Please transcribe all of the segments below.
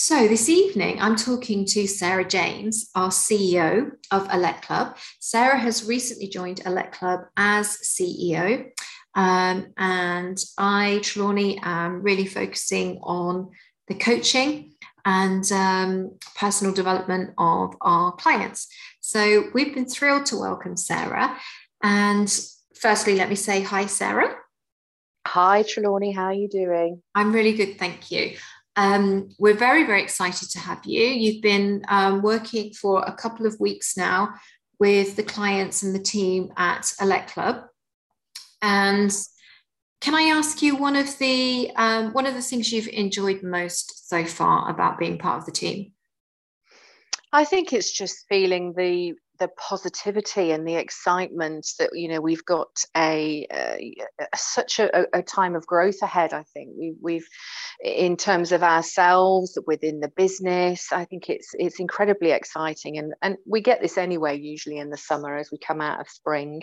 So, this evening, I'm talking to Sarah James, our CEO of Elect Club. Sarah has recently joined Elect Club as CEO. Um, and I, Trelawney, am really focusing on the coaching and um, personal development of our clients. So, we've been thrilled to welcome Sarah. And firstly, let me say hi, Sarah. Hi, Trelawney. How are you doing? I'm really good, thank you. Um, we're very, very excited to have you. You've been um, working for a couple of weeks now with the clients and the team at Elect Club. And can I ask you one of the um, one of the things you've enjoyed most so far about being part of the team? I think it's just feeling the the positivity and the excitement that you know we've got a, a, a such a, a, time of growth ahead i think. We, we've in terms of ourselves within the business i think it's it's incredibly exciting. And and we get this anyway usually in the summer as we come out of spring.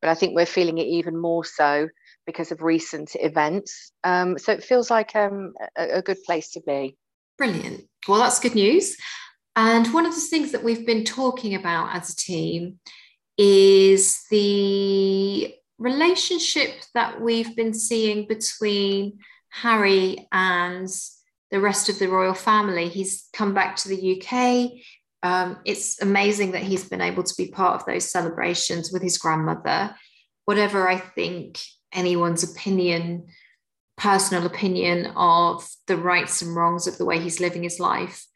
But i think we're feeling it even more so because of recent events. Um, so it feels like um, a good place to be. Brilliant. Well that's good news and one of the things that we've been talking about as a team is the relationship that we've been seeing between Harry and the rest of the royal family. He's come back to the UK. Um, it's amazing that he's been able to be part of those celebrations with his grandmother. Whatever I think anyone's opinion, personal opinion of the rights and wrongs of the way he's living his life,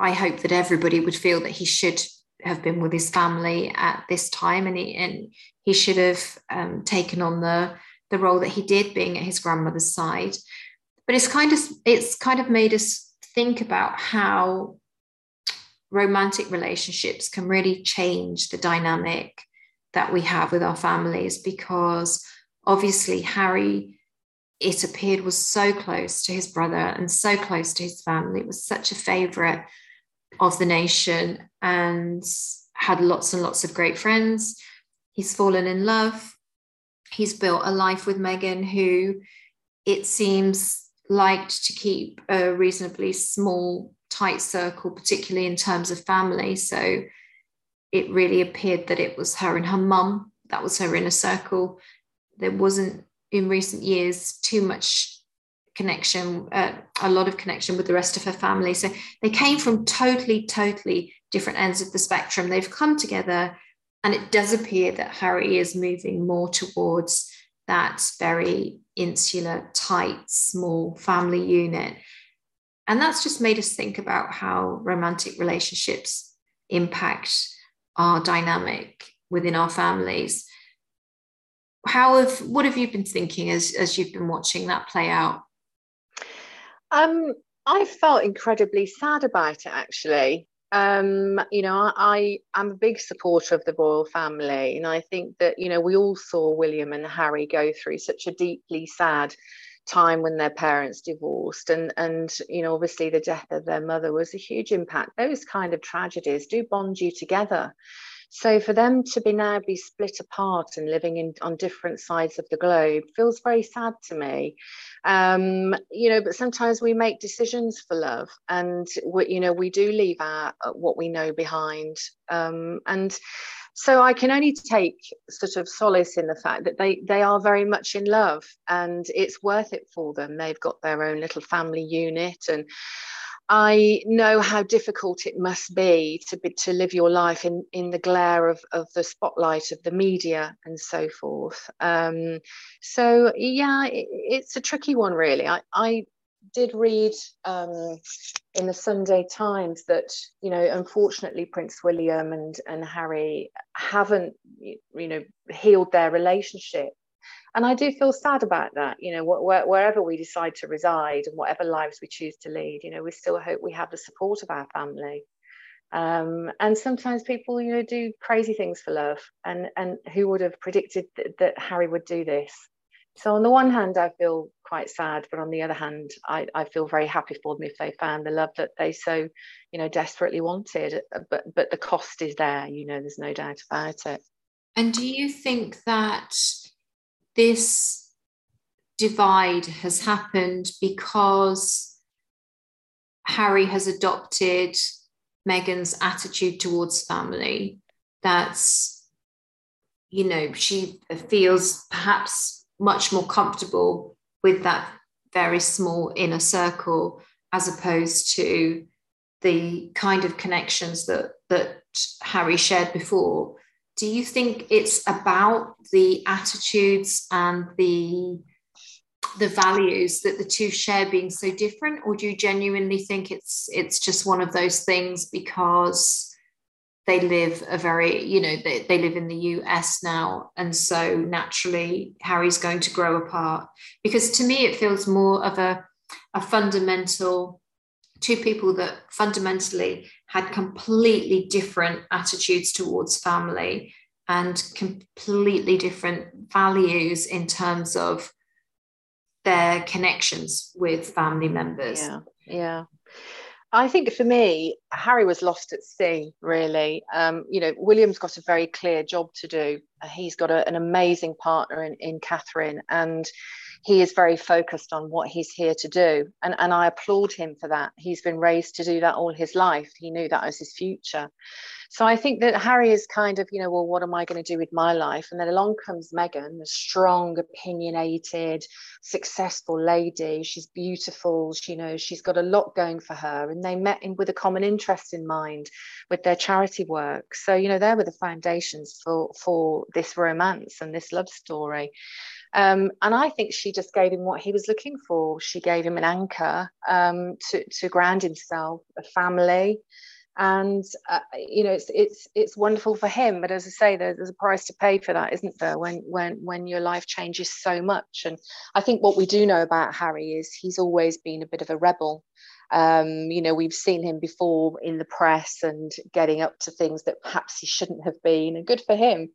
I hope that everybody would feel that he should have been with his family at this time, and he and he should have um, taken on the the role that he did, being at his grandmother's side. But it's kind of it's kind of made us think about how romantic relationships can really change the dynamic that we have with our families because obviously Harry it appeared was so close to his brother and so close to his family it was such a favorite of the nation and had lots and lots of great friends. He's fallen in love. He's built a life with Meghan, who it seems liked to keep a reasonably small, tight circle, particularly in terms of family. So it really appeared that it was her and her mum, that was her inner circle. There wasn't in recent years too much connection, uh, a lot of connection with the rest of her family. So they came from totally, totally different ends of the spectrum. They've come together, and it does appear that Harry is moving more towards that very insular, tight, small family unit. And that's just made us think about how romantic relationships impact our dynamic within our families. How have what have you been thinking as, as you've been watching that play out? Um, I felt incredibly sad about it actually. Um, you know, I, I am a big supporter of the royal family, and I think that you know we all saw William and Harry go through such a deeply sad time when their parents divorced and and you know obviously the death of their mother was a huge impact those kind of tragedies do bond you together so for them to be now be split apart and living in on different sides of the globe feels very sad to me. Um, you know, but sometimes we make decisions for love, and we, you know we do leave our uh, what we know behind. Um, and so I can only take sort of solace in the fact that they they are very much in love, and it's worth it for them. They've got their own little family unit, and I know how difficult it must be to be, to live your life in, in the glare of, of the spotlight of the media and so forth. Um, so yeah, it, it's a tricky one really. I, I did read um, in the Sunday Times that you know unfortunately Prince William and and Harry haven't you know healed their relationship and I do feel sad about that. You know, wh- wherever we decide to reside and whatever lives we choose to lead, you know, we still hope we have the support of our family. Um, and sometimes people, you know, do crazy things for love. And and who would have predicted th- that Harry would do this? So on the one hand, I feel quite sad, but on the other hand, I, I feel very happy for them if they found the love that they so, you know, desperately wanted. But but the cost is there, you know, there's no doubt about it. And do you think that this divide has happened because Harry has adopted Meghan's attitude towards family. That's, you know, she feels perhaps much more comfortable with that very small inner circle as opposed to the kind of connections that that Harry shared before. Do you think it's about the attitudes and the the values that the two share being so different, or do you genuinely think it's it's just one of those things because they live a very you know they, they live in the US now. And so naturally Harry's going to grow apart. Because to me it feels more of a a fundamental two people that fundamentally had completely different attitudes towards family and completely different values in terms of their connections with family members. Yeah, yeah. I think for me, Harry was lost at sea, really. Um, you know, William's got a very clear job to do. He's got a, an amazing partner in, in Catherine, and he is very focused on what he's here to do. And, and I applaud him for that. He's been raised to do that all his life. He knew that as his future. So I think that Harry is kind of, you know, well, what am I going to do with my life? And then along comes Meghan, a strong, opinionated, successful lady. She's beautiful. She, you know, she's got a lot going for her. And they met in with a common interest in mind with their charity work. So, you know, there were the foundations for for this romance and this love story. Um, and I think she just gave him what he was looking for. She gave him an anchor um, to, to ground himself, a family. And uh, you know it's it's it's wonderful for him, but as I say, there's, there's a price to pay for that, isn't there? When when when your life changes so much, and I think what we do know about Harry is he's always been a bit of a rebel. Um, you know, we've seen him before in the press and getting up to things that perhaps he shouldn't have been, and good for him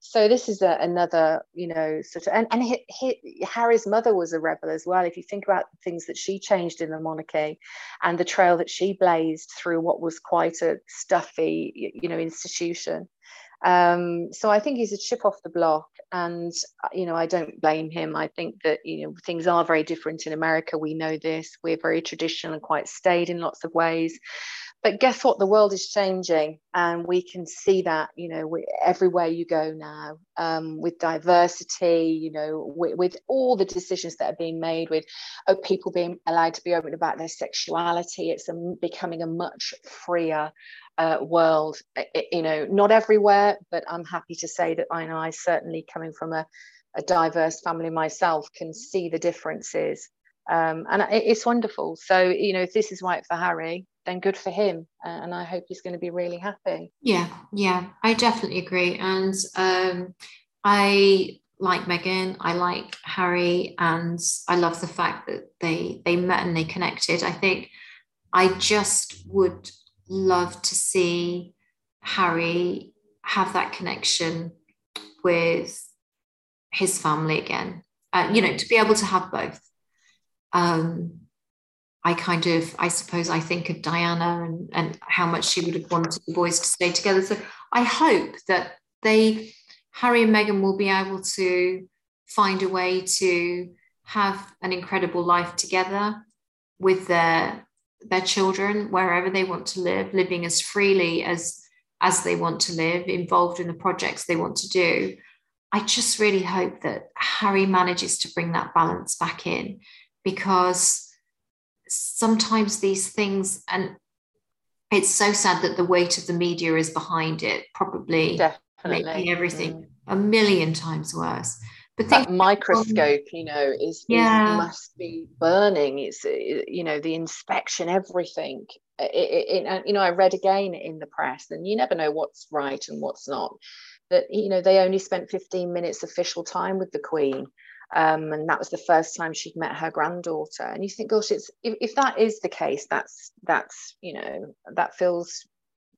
so this is a, another you know sort of and, and he, he, harry's mother was a rebel as well. If you think about the things that she changed in the monarchy and the trail that she blazed through what was quite a stuffy you know institution. Um, so i think he's a chip off the block and uh, you know i don't blame him. I think that you know things are very different in america. We know this. We're very traditional and quite staid in lots of ways but guess what? The world is changing and we can see that you know we, everywhere you go now um, with diversity you know with, with, all the decisions that are being made with oh, people being allowed to be open about their sexuality. It's a, becoming a much freer uh, world it, you know not everywhere but i'm happy to say that i know i certainly coming from a, a diverse family myself can see the differences. Um, and it's wonderful. So you know this is right for harry then good for him. Uh, and I hope he's going to be really happy. Yeah, yeah, I definitely agree. And um, I like Meghan, I like Harry, and I love the fact that they they met and they connected. I think I just would love to see Harry have that connection with his family again. Uh, you know, to be able to have both. Um, I kind of, I suppose, I think of Diana and, and how much she would have wanted the boys to stay together. So I hope that they, Harry and Meghan, will be able to find a way to have an incredible life together with their their children wherever they want to live, living as freely as as they want to live, involved in the projects they want to do. I just really hope that Harry manages to bring that balance back in because sometimes these things and it's so sad that the weight of the media is behind it probably Definitely. making everything mm. a million times worse but that microscope you know is, yeah. Is, must be burning it's you know the inspection everything it, it, it, you know i read again in the press and you never know what's right and what's not that you know they only spent 15 minutes official time with the queen um, and that was the first time she'd met her granddaughter. And you think gosh it's if, if that is the case that's that's you know that feels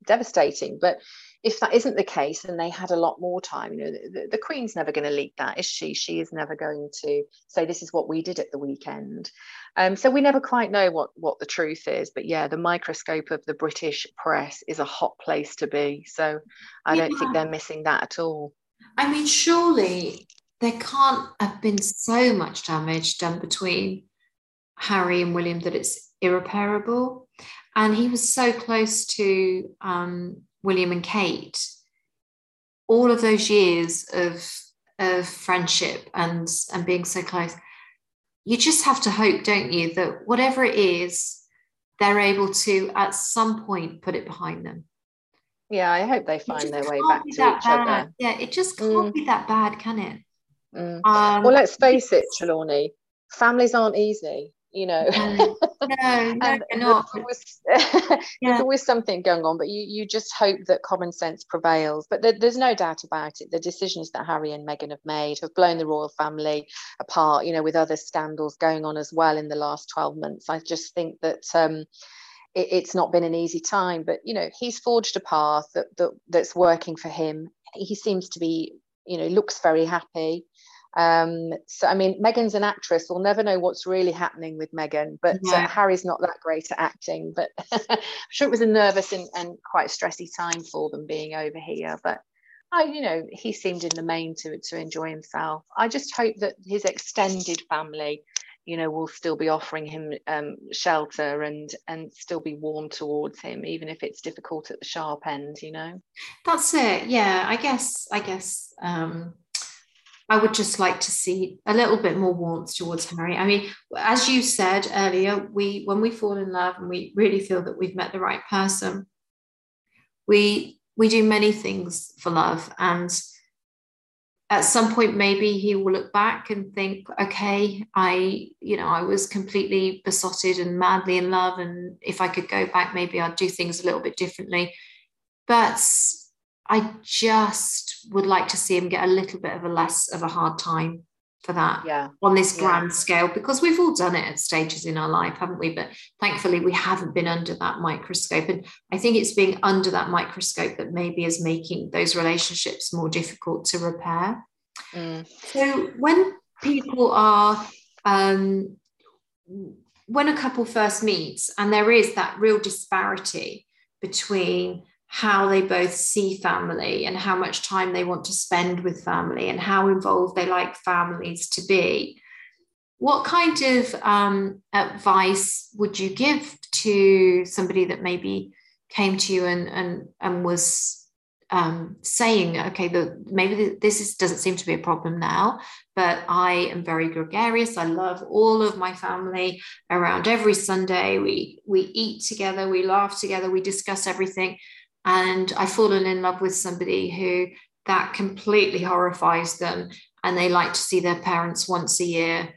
devastating. But if that isn't the case and they had a lot more time. You know the, the queen's never going to leak that is she? She is never going to say this is what we did at the weekend. Um, so we never quite know what what the truth is. But yeah the microscope of the british press is a hot place to be. So i don't think they're missing that at all. I mean surely there can't have been so much damage done between Harry and William that it's irreparable. And he was so close to um, William and Kate. All of those years of of friendship and and being so close, you just have to hope, don't you, that whatever it is, they're able to at some point put it behind them. Yeah, I hope they find their way back to each bad. other. Yeah, it just can't mm. be that bad, can it? Mm. Um, well, let's face it, Trelawney, families aren't easy you know. No, no, no there's, always, there's always something going on but you you just hope that common sense prevails. But there, there's no doubt about it. The decisions that harry and meghan have made have blown the royal family apart you know with other scandals going on as well in the last 12 months. I just think that um, it, it's not been an easy time but you know he's forged a path that, that that's working for him. He seems to be you know looks very happy um, so, I mean, Meghan's an actress. We'll never know what's really happening with Megan, but uh, Harry's not that great at acting. But I'm sure it was a nervous and, and quite stressy time for them being over here. But I, you know, he seemed in the main to to enjoy himself. I just hope that his extended family, you know, will still be offering him um, shelter and and still be warm towards him, even if it's difficult at the sharp end. You know. That's it. Yeah, I guess. I guess. Um I would just like to see a little bit more warmth towards Harry. I mean, as you said earlier, we when we fall in love and we really feel that we've met the right person, we we do many things for love. And at some point maybe he will look back and think okay i you know i was completely besotted and madly in love. And if i could go back maybe i'd do things a little bit differently. But I just would like to see him get a little bit of a less of a hard time for that yeah. on this grand yeah. scale because we've all done it at stages in our life haven't we but thankfully we haven't been under that microscope and i think it's being under that microscope that maybe is making those relationships more difficult to repair mm. so when people are um, when a couple first meets and there is that real disparity between how they both see family and how much time they want to spend with family and how involved they like families to be. What kind of um, advice would you give to somebody that maybe came to you and and, and was um, saying, okay, the, maybe this is, doesn't seem to be a problem now, but I am very gregarious. I love all of my family around every Sunday. We we eat together, we laugh together, we discuss everything and I've fallen in love with somebody who that completely horrifies them and they like to see their parents once a year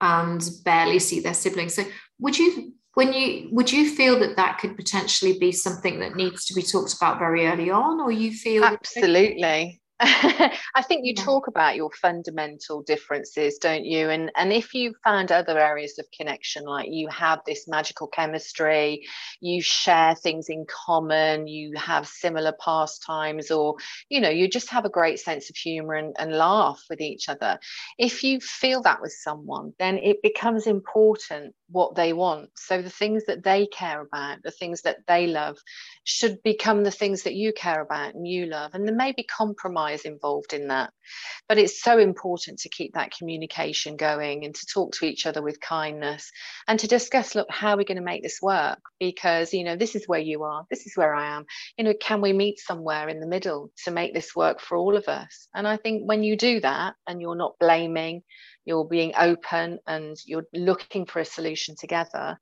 and barely see their siblings. So would you when you would you feel that that could potentially be something that needs to be talked about very early on or you feel absolutely I think you talk about your fundamental differences, don't you? And and if you found other areas of connection, like you have this magical chemistry, you share things in common, you have similar pastimes, or you know, you just have a great sense of humor and, and laugh with each other. If you feel that with someone, then it becomes important what they want. So the things that they care about, the things that they love, should become the things that you care about and you love. And there may be compromise involved in that. But it's so important to keep that communication going and to talk to each other with kindness and to discuss, look, how are we going to make this work? Because, you know, this is where you are, this is where I am. You know, can we meet somewhere in the middle to make this work for all of us? And I think when you do that and you're not blaming, you're being open and you're looking for a solution together,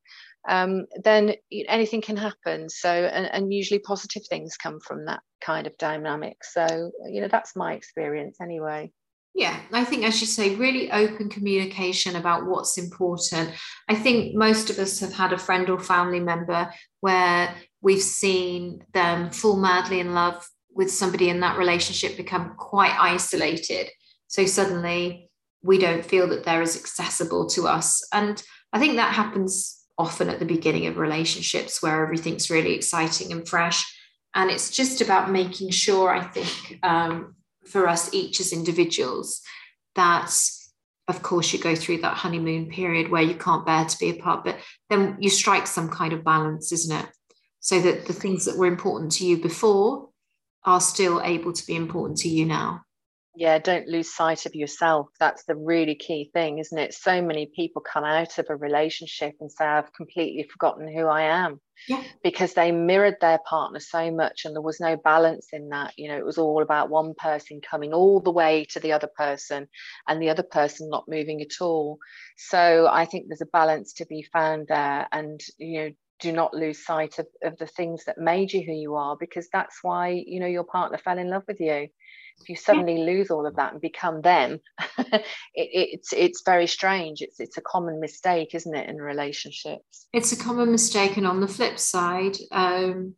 um, then anything can happen. So, and, and usually positive things come from that kind of dynamic. So, you know, that's my experience anyway. Yeah, I think, as you say, really open communication about what's important. I think most of us have had a friend or family member where we've seen them fall madly in love with somebody in that relationship become quite isolated. So suddenly we don't feel that they're as accessible to us. And I think that happens often at the beginning of relationships where everything's really exciting and fresh. And it's just about making sure, I think, um, for us each as individuals, that of course you go through that honeymoon period where you can't bear to be apart, but then you strike some kind of balance, isn't it? So that the things that were important to you before are still able to be important to you now. Yeah don't lose sight of yourself. That's the really key thing isn't it? So many people come out of a relationship and say i've completely forgotten who i am yeah. because they mirrored their partner so much and there was no balance in that. You know it was all about one person coming all the way to the other person and the other person not moving at all. So i think there's a balance to be found there. And you know do not lose sight of, of the things that made you who you are because that's why you know your partner fell in love with you. If you suddenly lose all of that and become them it, it's it's very strange. It's it's a common mistake isn't it in relationships? It's a common mistake and on the flip side um,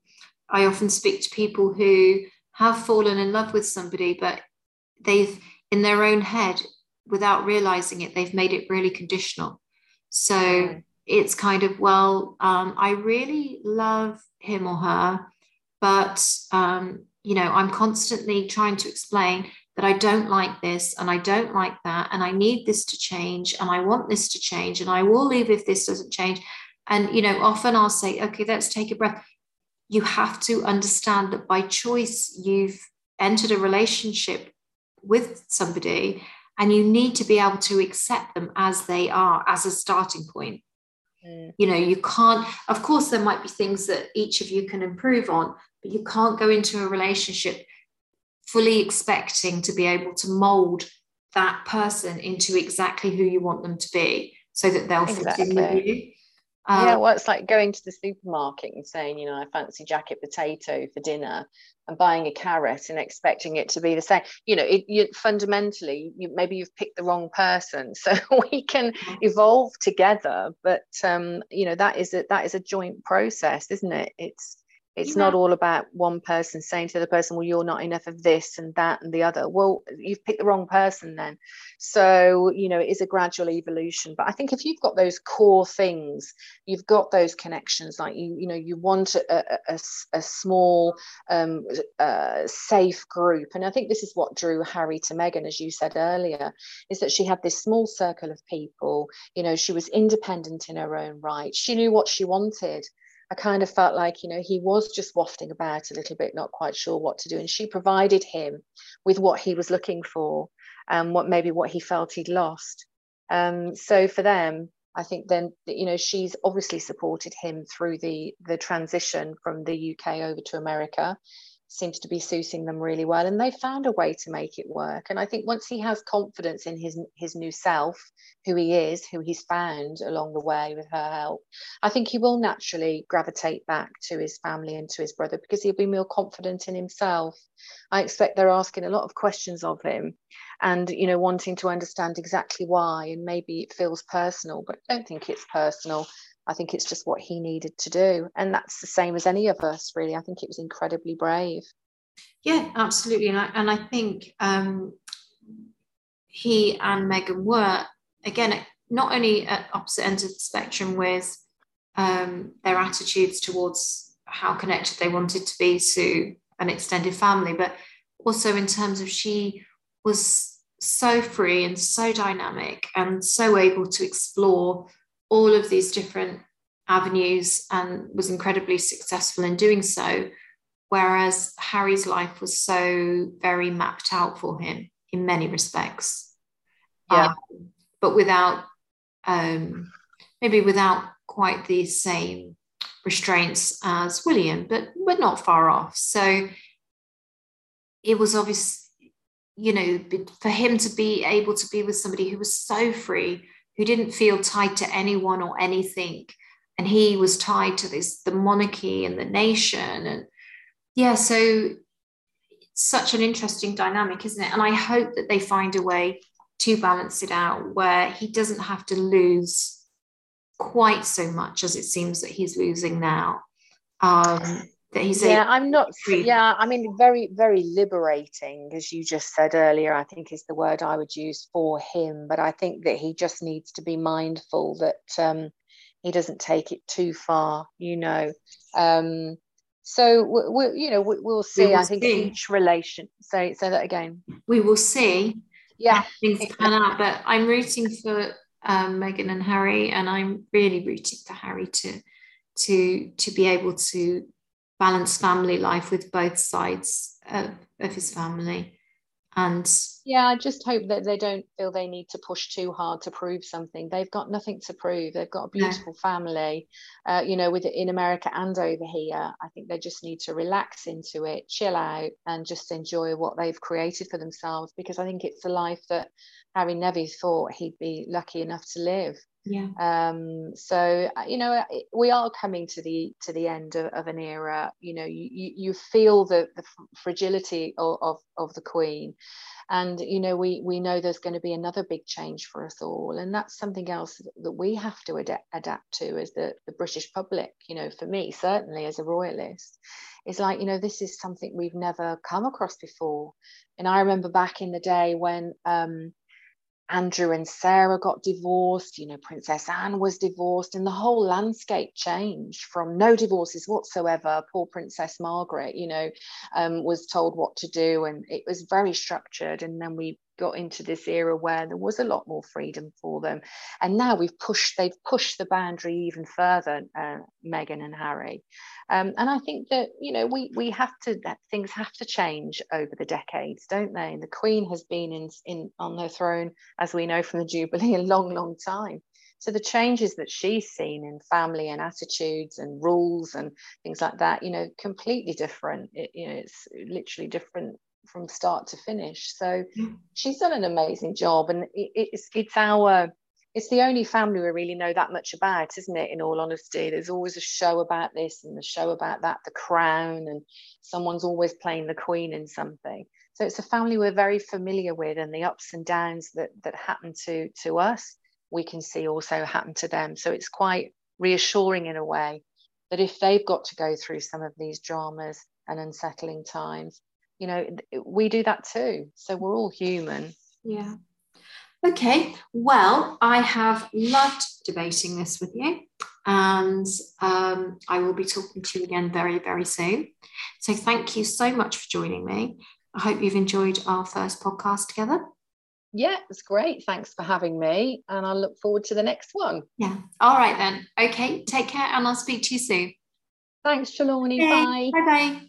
i often speak to people who have fallen in love with somebody but they've in their own head without realizing it they've made it really conditional. So mm. It's kind of well um, i really love him or her but um, you know, I'm constantly trying to explain that I don't like this and I don't like that and I need this to change and I want this to change and I will leave if this doesn't change. And, you know, often I'll say, okay, let's take a breath. You have to understand that by choice, you've entered a relationship with somebody and you need to be able to accept them as they are as a starting point. Mm. You know, you can't, of course, there might be things that each of you can improve on, but you can't go into a relationship fully expecting to be able to mold that person into exactly who you want them to be so that they'll exactly. fit in with you. Um, yeah, well, it's like going to the supermarket and saying, you know, I fancy jacket potato for dinner and buying a carrot and expecting it to be the same. You know, it, you, fundamentally, you, maybe you've picked the wrong person. So we can mm-hmm. evolve together, but um, you know, that is a that is a joint process, isn't it? It's it's yeah. not all about one person saying to the person well you're not enough of this and that and the other. Well you've picked the wrong person then. So you know it is a gradual evolution. But i think if you've got those core things you've got those connections like you you know you want a, a, a small um, uh, safe group. And i think this is what drew harry to meghan as you said earlier is that she had this small circle of people. You know she was independent in her own right. She knew what she wanted I kind of felt like, you know, he was just wafting about a little bit, not quite sure what to do. And she provided him with what he was looking for and what maybe what he felt he'd lost. Um, so for them, I think then, you know, she's obviously supported him through the the transition from the UK over to America seems to be suiting them really well and they found a way to make it work. And i think once he has confidence in his his new self who he is who he's found along the way with her help i think he will naturally gravitate back to his family and to his brother because he'll be more confident in himself. I expect they're asking a lot of questions of him and you know wanting to understand exactly why and maybe it feels personal but i don't think it's personal I think it's just what he needed to do. And that's the same as any of us, really. I think it was incredibly brave. Yeah, absolutely. And I, and I think um, he and Meghan were, again, not only at opposite ends of the spectrum with um, their attitudes towards how connected they wanted to be to an extended family, but also in terms of she was so free and so dynamic and so able to explore all of these different avenues and was incredibly successful in doing so. Whereas Harry's life was so very mapped out for him in many respects. Yeah. Um, but without, um, maybe without quite the same restraints as William, but, but not far off. So it was obvious, you know, for him to be able to be with somebody who was so free who didn't feel tied to anyone or anything. And he was tied to this, the monarchy and the nation. And yeah, so it's such an interesting dynamic, isn't it? And I hope that they find a way to balance it out where he doesn't have to lose quite so much as it seems that he's losing now. Um, that he's yeah i'm not yeah i mean very very liberating as you just said earlier i think is the word i would use for him but i think that he just needs to be mindful that um, he doesn't take it too far you know. Um, so we, we, you know we, will see we will i think see. each relation say say that again. We will see yeah. things pan out but i'm rooting for um, meghan and harry and i'm really rooting for harry to to to be able to balanced family life with both sides of, of his family. and yeah i just hope that they don't feel they need to push too hard to prove something they've got nothing to prove they've got a beautiful no. family uh, you know with it in america and over here i think they just need to relax into it chill out and just enjoy what they've created for themselves because i think it's a life that harry nevy thought he'd be lucky enough to live yeah. Um so uh, you know we are coming to the to the end of, of an era you know you you feel the the fragility of, of, of the queen. And you know we we know there's going to be another big change for us all. And that's something else that we have to ad- adapt to as the the british public you know for me certainly as a royalist. It's like you know this is something we've never come across before. And i remember back in the day when um Andrew and Sarah got divorced, you know, Princess Anne was divorced, and the whole landscape changed from no divorces whatsoever. Poor Princess Margaret, you know, um, was told what to do, and it was very structured. And then we got into this era where there was a lot more freedom for them, and now we've pushed they've pushed the boundary even further, uh, Meghan and Harry. Um, and I think that you know we we have to that things have to change over the decades, don't they? And the Queen has been in in on her throne, as we know from the Jubilee, a long, long time. So the changes that she's seen in family and attitudes and rules and things like that, you know, completely different. It, you know, it's literally different from start to finish. So mm. she's done an amazing job, and it, it's it's our it's the only family we really know that much about, isn't it? In all honesty, there's always a show about this and the show about that, The Crown, and someone's always playing the Queen in something. So it's a family we're very familiar with, and the ups and downs that that happen to to us, we can see also happen to them. So it's quite reassuring in a way that if they've got to go through some of these dramas and unsettling times, you know, we do that too. So we're all human. Yeah. Okay, well, I have loved debating this with you, and um, I will be talking to you again very, very soon. So, thank you so much for joining me. I hope you've enjoyed our first podcast together. Yeah, it's great. Thanks for having me, and I look forward to the next one. Yeah. All right, then. Okay, take care, and I'll speak to you soon. Thanks, Trelawney. Bye. Bye bye.